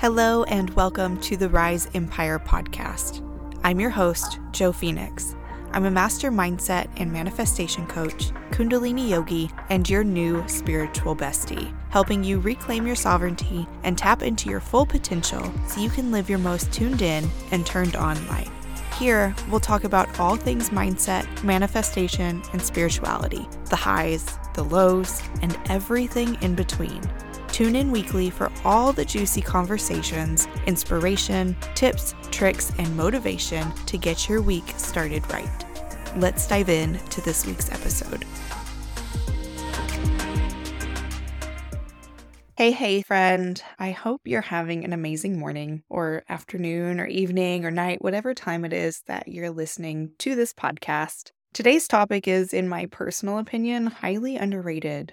Hello, and welcome to the Rise Empire podcast. I'm your host, Jo Fenyx. I'm a master mindset and manifestation coach, Kundalini yogi, and your new spiritual bestie, helping you reclaim your sovereignty and tap into your full potential so you can live your most tuned in and turned on life. Here, we'll talk about all things mindset, manifestation, and spirituality the highs, the lows, and everything in between. Tune in weekly for all the juicy conversations, inspiration, tips, tricks, and motivation to get your week started right. Let's dive in to this week's episode. Hey, hey, friend. I hope you're having an amazing morning or afternoon or evening or night, whatever time it is that you're listening to this podcast. Today's topic is, in my personal opinion, highly underrated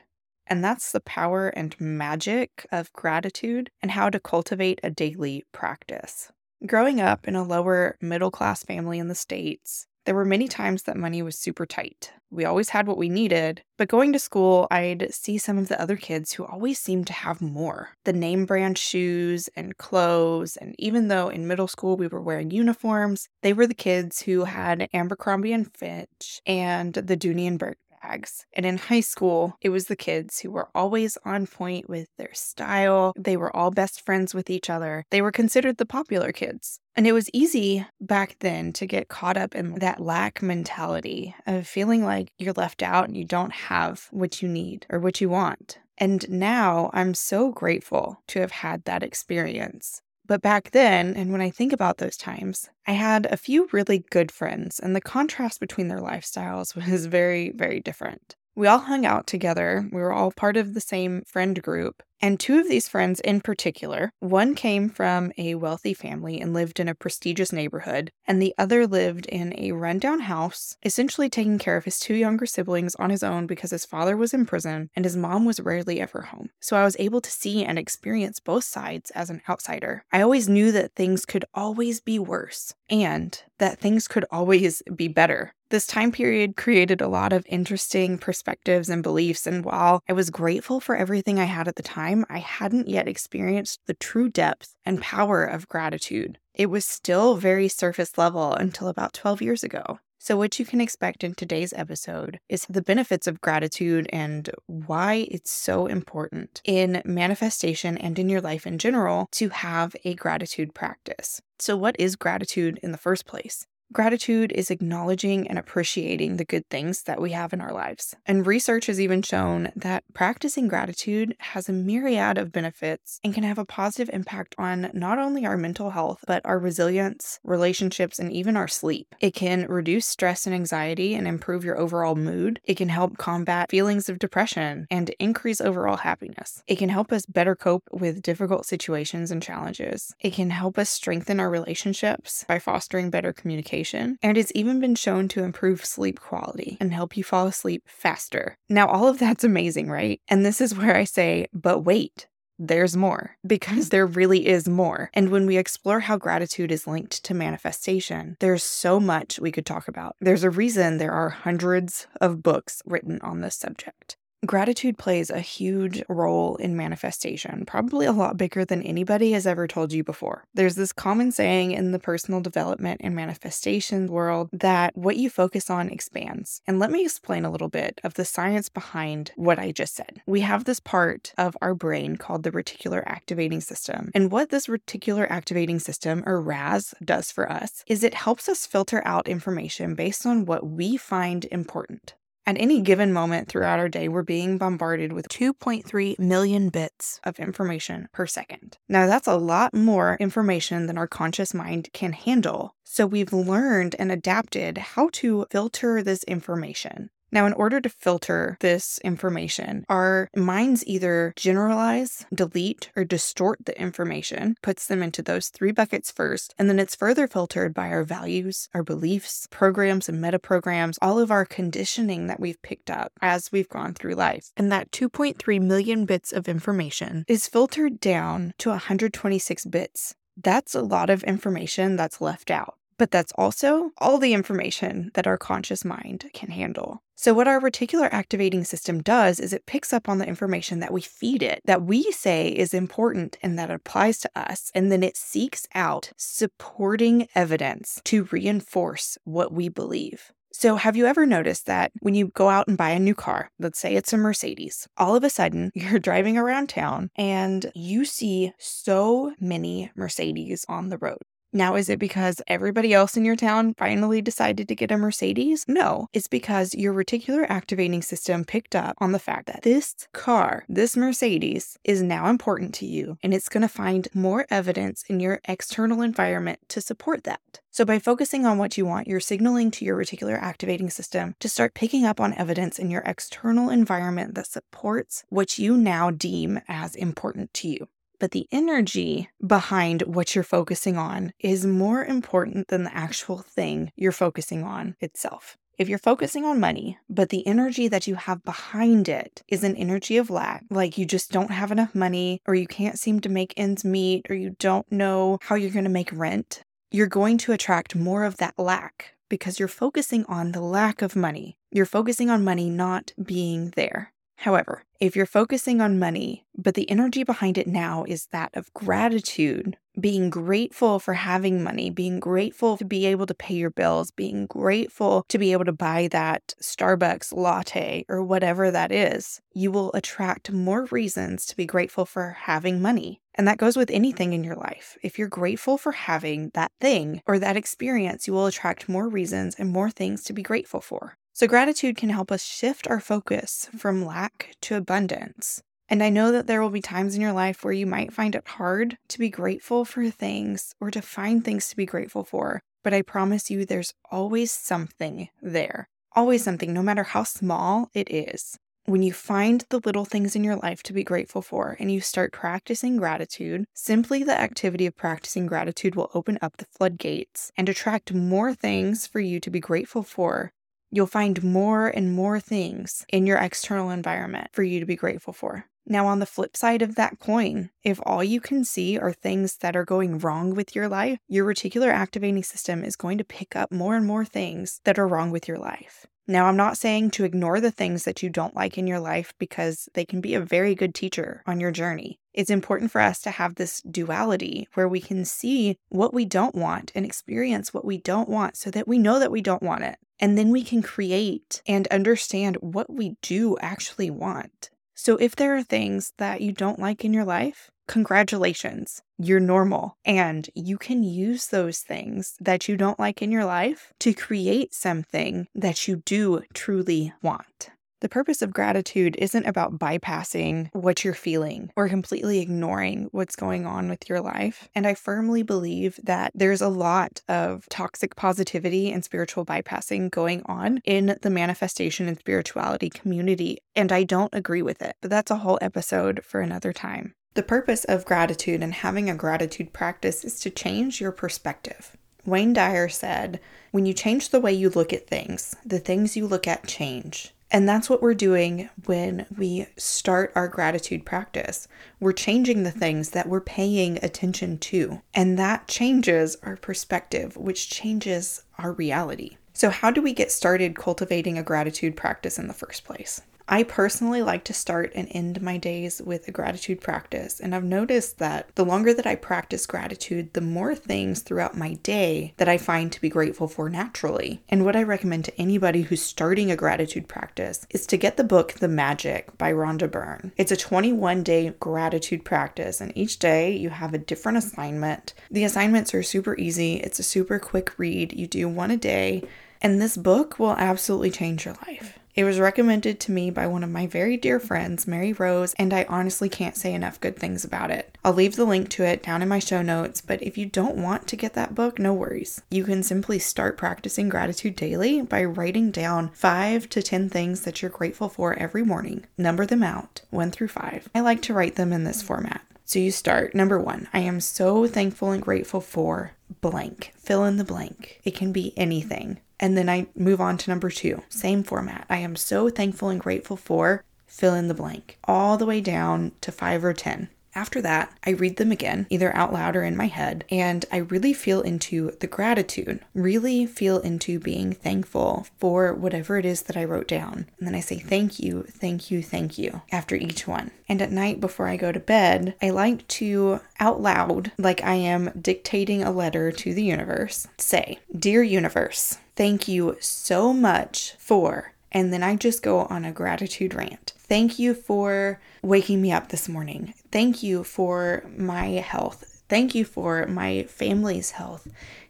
and that's the power and magic of gratitude and how to cultivate a daily practice. Growing up in a lower middle class family in the States, there were many times that money was super tight. We always had what we needed, but going to school, I'd see some of the other kids who always seemed to have more. The name brand shoes and clothes, and even though in middle school we were wearing uniforms, they were the kids who had Abercrombie and Fitch and the Dooney and Bourke bags. And in high school, it was the kids who were always on point with their style. They were all best friends with each other. They were considered the popular kids. And it was easy back then to get caught up in that lack mentality of feeling like you're left out and you don't have what you need or what you want. And now I'm so grateful to have had that experience. But back then, and when I think about those times, I had a few really good friends, and the contrast between their lifestyles was very, very different. We all hung out together. We were all part of the same friend group. And two of these friends in particular, one came from a wealthy family and lived in a prestigious neighborhood, and the other lived in a rundown house, essentially taking care of his two younger siblings on his own because his father was in prison and his mom was rarely ever home. So I was able to see and experience both sides as an outsider. I always knew that things could always be worse and that things could always be better. This time period created a lot of interesting perspectives and beliefs, and while I was grateful for everything I had at the time, I hadn't yet experienced the true depth and power of gratitude. It was still very surface level until about 12 years ago. So, what you can expect in today's episode is the benefits of gratitude and why it's so important in manifestation and in your life in general to have a gratitude practice. So, what is gratitude in the first place? Gratitude is acknowledging and appreciating the good things that we have in our lives. And research has even shown that practicing gratitude has a myriad of benefits and can have a positive impact on not only our mental health, but our resilience, relationships, and even our sleep. It can reduce stress and anxiety and improve your overall mood. It can help combat feelings of depression and increase overall happiness. It can help us better cope with difficult situations and challenges. It can help us strengthen our relationships by fostering better communication medication, and it's even been shown to improve sleep quality and help you fall asleep faster. Now, all of that's amazing, right? And this is where I say, but wait. There's more because there really is more. And when we explore how gratitude is linked to manifestation, there's so much we could talk about. There's a reason there are hundreds of books written on this subject. Gratitude plays a huge role in manifestation, probably a lot bigger than anybody has ever told you before. There's this common saying in the personal development and manifestation world that what you focus on expands. And let me explain a little bit of the science behind what I just said. We have this part of our brain called the reticular activating system. And what this reticular activating system, or RAS, does for us is it helps us filter out information based on what we find important. At any given moment throughout our day, we're being bombarded with 2.3 million bits of information per second. Now, that's a lot more information than our conscious mind can handle. So, we've learned and adapted how to filter this information. Now, in order to filter this information, our minds either generalize, delete, or distort the information, puts them into those three buckets first, and then it's further filtered by our values, our beliefs, programs and meta programs, all of our conditioning that we've picked up as we've gone through life. And that 2.3 million bits of information is filtered down to 126 bits. That's a lot of information that's left out. But that's also all the information that our conscious mind can handle. So, what our reticular activating system does is it picks up on the information that we feed it, that we say is important and that applies to us, and then it seeks out supporting evidence to reinforce what we believe. So, have you ever noticed that when you go out and buy a new car, let's say it's a Mercedes, all of a sudden you're driving around town and you see so many Mercedes on the road? Now, is it because everybody else in your town finally decided to get a Mercedes? No, it's because your reticular activating system picked up on the fact that this car, this Mercedes, is now important to you and it's going to find more evidence in your external environment to support that. So, by focusing on what you want, you're signaling to your reticular activating system to start picking up on evidence in your external environment that supports what you now deem as important to you but the energy behind what you're focusing on is more important than the actual thing you're focusing on itself. If you're focusing on money, but the energy that you have behind it is an energy of lack, like you just don't have enough money, or you can't seem to make ends meet, or you don't know how you're going to make rent, you're going to attract more of that lack because you're focusing on the lack of money. You're focusing on money not being there. However, if you're focusing on money, but the energy behind it now is that of gratitude, being grateful for having money, being grateful to be able to pay your bills, being grateful to be able to buy that Starbucks latte or whatever that is, you will attract more reasons to be grateful for having money. And that goes with anything in your life. If you're grateful for having that thing or that experience, you will attract more reasons and more things to be grateful for. So, gratitude can help us shift our focus from lack to abundance. And I know that there will be times in your life where you might find it hard to be grateful for things or to find things to be grateful for. But I promise you, there's always something there. Always something, no matter how small it is. When you find the little things in your life to be grateful for and you start practicing gratitude, simply the activity of practicing gratitude will open up the floodgates and attract more things for you to be grateful for You'll find more and more things in your external environment for you to be grateful for. Now, on the flip side of that coin, if all you can see are things that are going wrong with your life, your reticular activating system is going to pick up more and more things that are wrong with your life. Now, I'm not saying to ignore the things that you don't like in your life because they can be a very good teacher on your journey. It's important for us to have this duality where we can see what we don't want and experience what we don't want so that we know that we don't want it. And then we can create and understand what we do actually want. So, if there are things that you don't like in your life, congratulations, you're normal. And you can use those things that you don't like in your life to create something that you do truly want. The purpose of gratitude isn't about bypassing what you're feeling or completely ignoring what's going on with your life. And I firmly believe that there's a lot of toxic positivity and spiritual bypassing going on in the manifestation and spirituality community. And I don't agree with it, but that's a whole episode for another time. The purpose of gratitude and having a gratitude practice is to change your perspective. Wayne Dyer said, When you change the way you look at things, the things you look at change. And that's what we're doing when we start our gratitude practice. We're changing the things that we're paying attention to. And that changes our perspective, which changes our reality. So, how do we get started cultivating a gratitude practice in the first place? I personally like to start and end my days with a gratitude practice, and I've noticed that the longer that I practice gratitude, the more things throughout my day that I find to be grateful for naturally. And what I recommend to anybody who's starting a gratitude practice is to get the book The Magic by Rhonda Byrne. It's a 21 day gratitude practice, and each day you have a different assignment. The assignments are super easy, it's a super quick read. You do one a day, and this book will absolutely change your life. It was recommended to me by one of my very dear friends, Mary Rose, and I honestly can't say enough good things about it. I'll leave the link to it down in my show notes, but if you don't want to get that book, no worries. You can simply start practicing gratitude daily by writing down five to 10 things that you're grateful for every morning. Number them out, one through five. I like to write them in this format. So you start number one, I am so thankful and grateful for blank. Fill in the blank. It can be anything. And then I move on to number two, same format. I am so thankful and grateful for fill in the blank, all the way down to five or 10. After that, I read them again, either out loud or in my head, and I really feel into the gratitude, really feel into being thankful for whatever it is that I wrote down. And then I say thank you, thank you, thank you after each one. And at night before I go to bed, I like to out loud, like I am dictating a letter to the universe, say, Dear universe, thank you so much for, and then I just go on a gratitude rant. Thank you for waking me up this morning. Thank you for my health. Thank you for my family's health.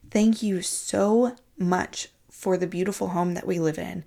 Thank you so much for the beautiful home that we live in.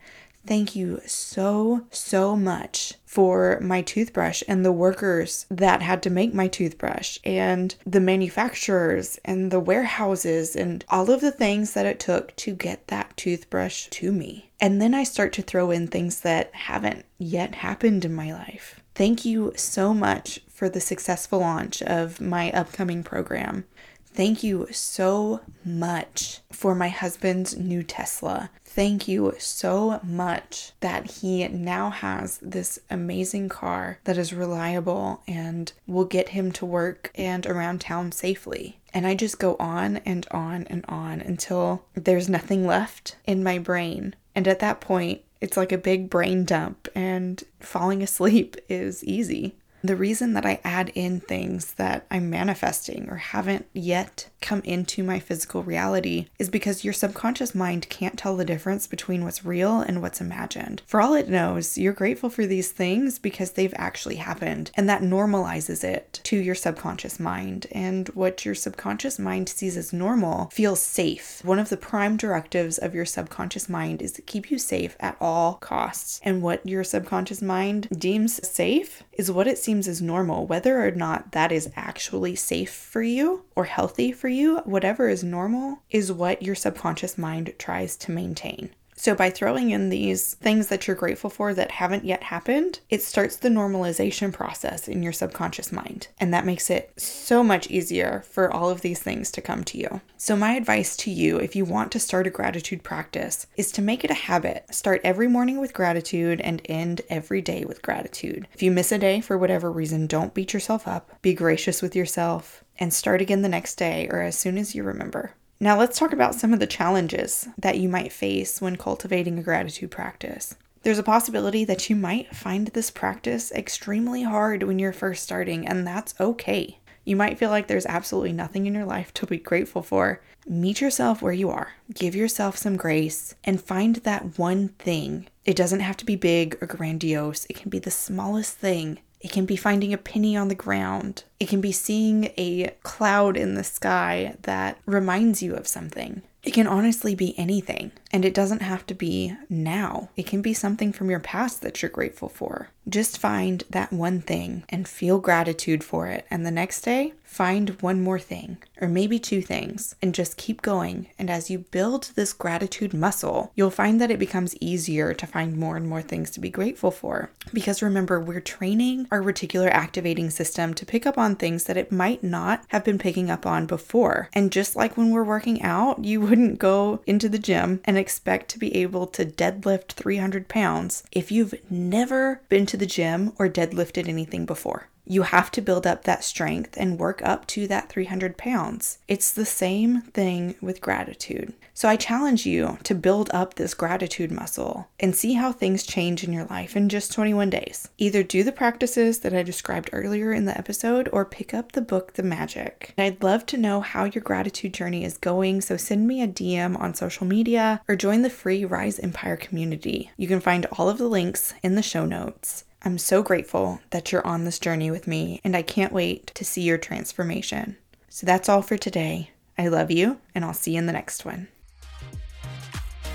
Thank you so, so much for my toothbrush and the workers that had to make my toothbrush and the manufacturers and the warehouses and all of the things that it took to get that toothbrush to me. And then I start to throw in things that haven't yet happened in my life. Thank you so much for the successful launch of my upcoming program. Thank you so much for my husband's new Tesla. Thank you so much that he now has this amazing car that is reliable and will get him to work and around town safely. And I just go on and on and on until there's nothing left in my brain. And at that point, it's like a big brain dump, and falling asleep is easy. The reason that I add in things that I'm manifesting or haven't yet come into my physical reality is because your subconscious mind can't tell the difference between what's real and what's imagined. For all it knows, you're grateful for these things because they've actually happened, and that normalizes it to your subconscious mind. And what your subconscious mind sees as normal feels safe. One of the prime directives of your subconscious mind is to keep you safe at all costs. And what your subconscious mind deems safe is what it seems as normal, whether or not that is actually safe for you or healthy for you, whatever is normal is what your subconscious mind tries to maintain. So, by throwing in these things that you're grateful for that haven't yet happened, it starts the normalization process in your subconscious mind. And that makes it so much easier for all of these things to come to you. So, my advice to you, if you want to start a gratitude practice, is to make it a habit. Start every morning with gratitude and end every day with gratitude. If you miss a day for whatever reason, don't beat yourself up. Be gracious with yourself and start again the next day or as soon as you remember. Now, let's talk about some of the challenges that you might face when cultivating a gratitude practice. There's a possibility that you might find this practice extremely hard when you're first starting, and that's okay. You might feel like there's absolutely nothing in your life to be grateful for. Meet yourself where you are, give yourself some grace, and find that one thing. It doesn't have to be big or grandiose, it can be the smallest thing it can be finding a penny on the ground. It can be seeing a cloud in the sky that reminds you of something. It can honestly be anything, and it doesn't have to be now. It can be something from your past that you're grateful for. Just find that one thing and feel gratitude for it, and the next day, find one more thing, or maybe two things, and just keep going. And as you build this gratitude muscle, you'll find that it becomes easier to find more and more things to be grateful for. Because remember, we're training our reticular activating system to pick up on things that it might not have been picking up on before. And just like when we're working out, you wouldn't go into the gym and expect to be able to deadlift 300 pounds if you've never been to the gym or deadlifted anything before. You have to build up that strength and work up to that 300 pounds. It's the same thing with gratitude. So I challenge you to build up this gratitude muscle and see how things change in your life in just 21 days. Either do the practices that I described earlier in the episode or pick up the book The Magic. I'd love to know how your gratitude journey is going, so send me a DM on social media or join the free Rise Empire community. You can find all of the links in the show notes. I'm so grateful that you're on this journey with me, and I can't wait to see your transformation. So that's all for today. I love you, and I'll see you in the next one.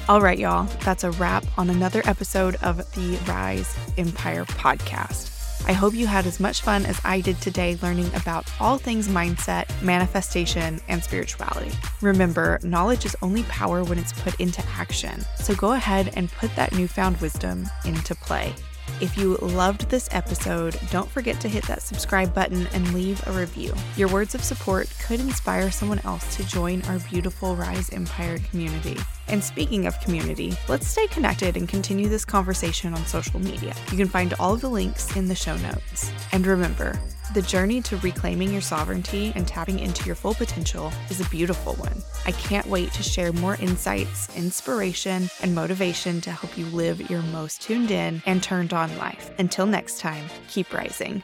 All right, y'all, that's a wrap on another episode of the Rise Empire podcast. I hope you had as much fun as I did today learning about all things mindset, manifestation, and spirituality. Remember, knowledge is only power when it's put into action. So go ahead and put that newfound wisdom into play. If you loved this episode, don't forget to hit that subscribe button and leave a review. Your words of support could inspire someone else to join our beautiful Rise Empire community. And speaking of community, let's stay connected and continue this conversation on social media. You can find all of the links in the show notes. And remember, The journey to reclaiming your sovereignty and tapping into your full potential is a beautiful one. I can't wait to share more insights, inspiration, and motivation to help you live your most tuned in and turned on life. Until next time, keep rising.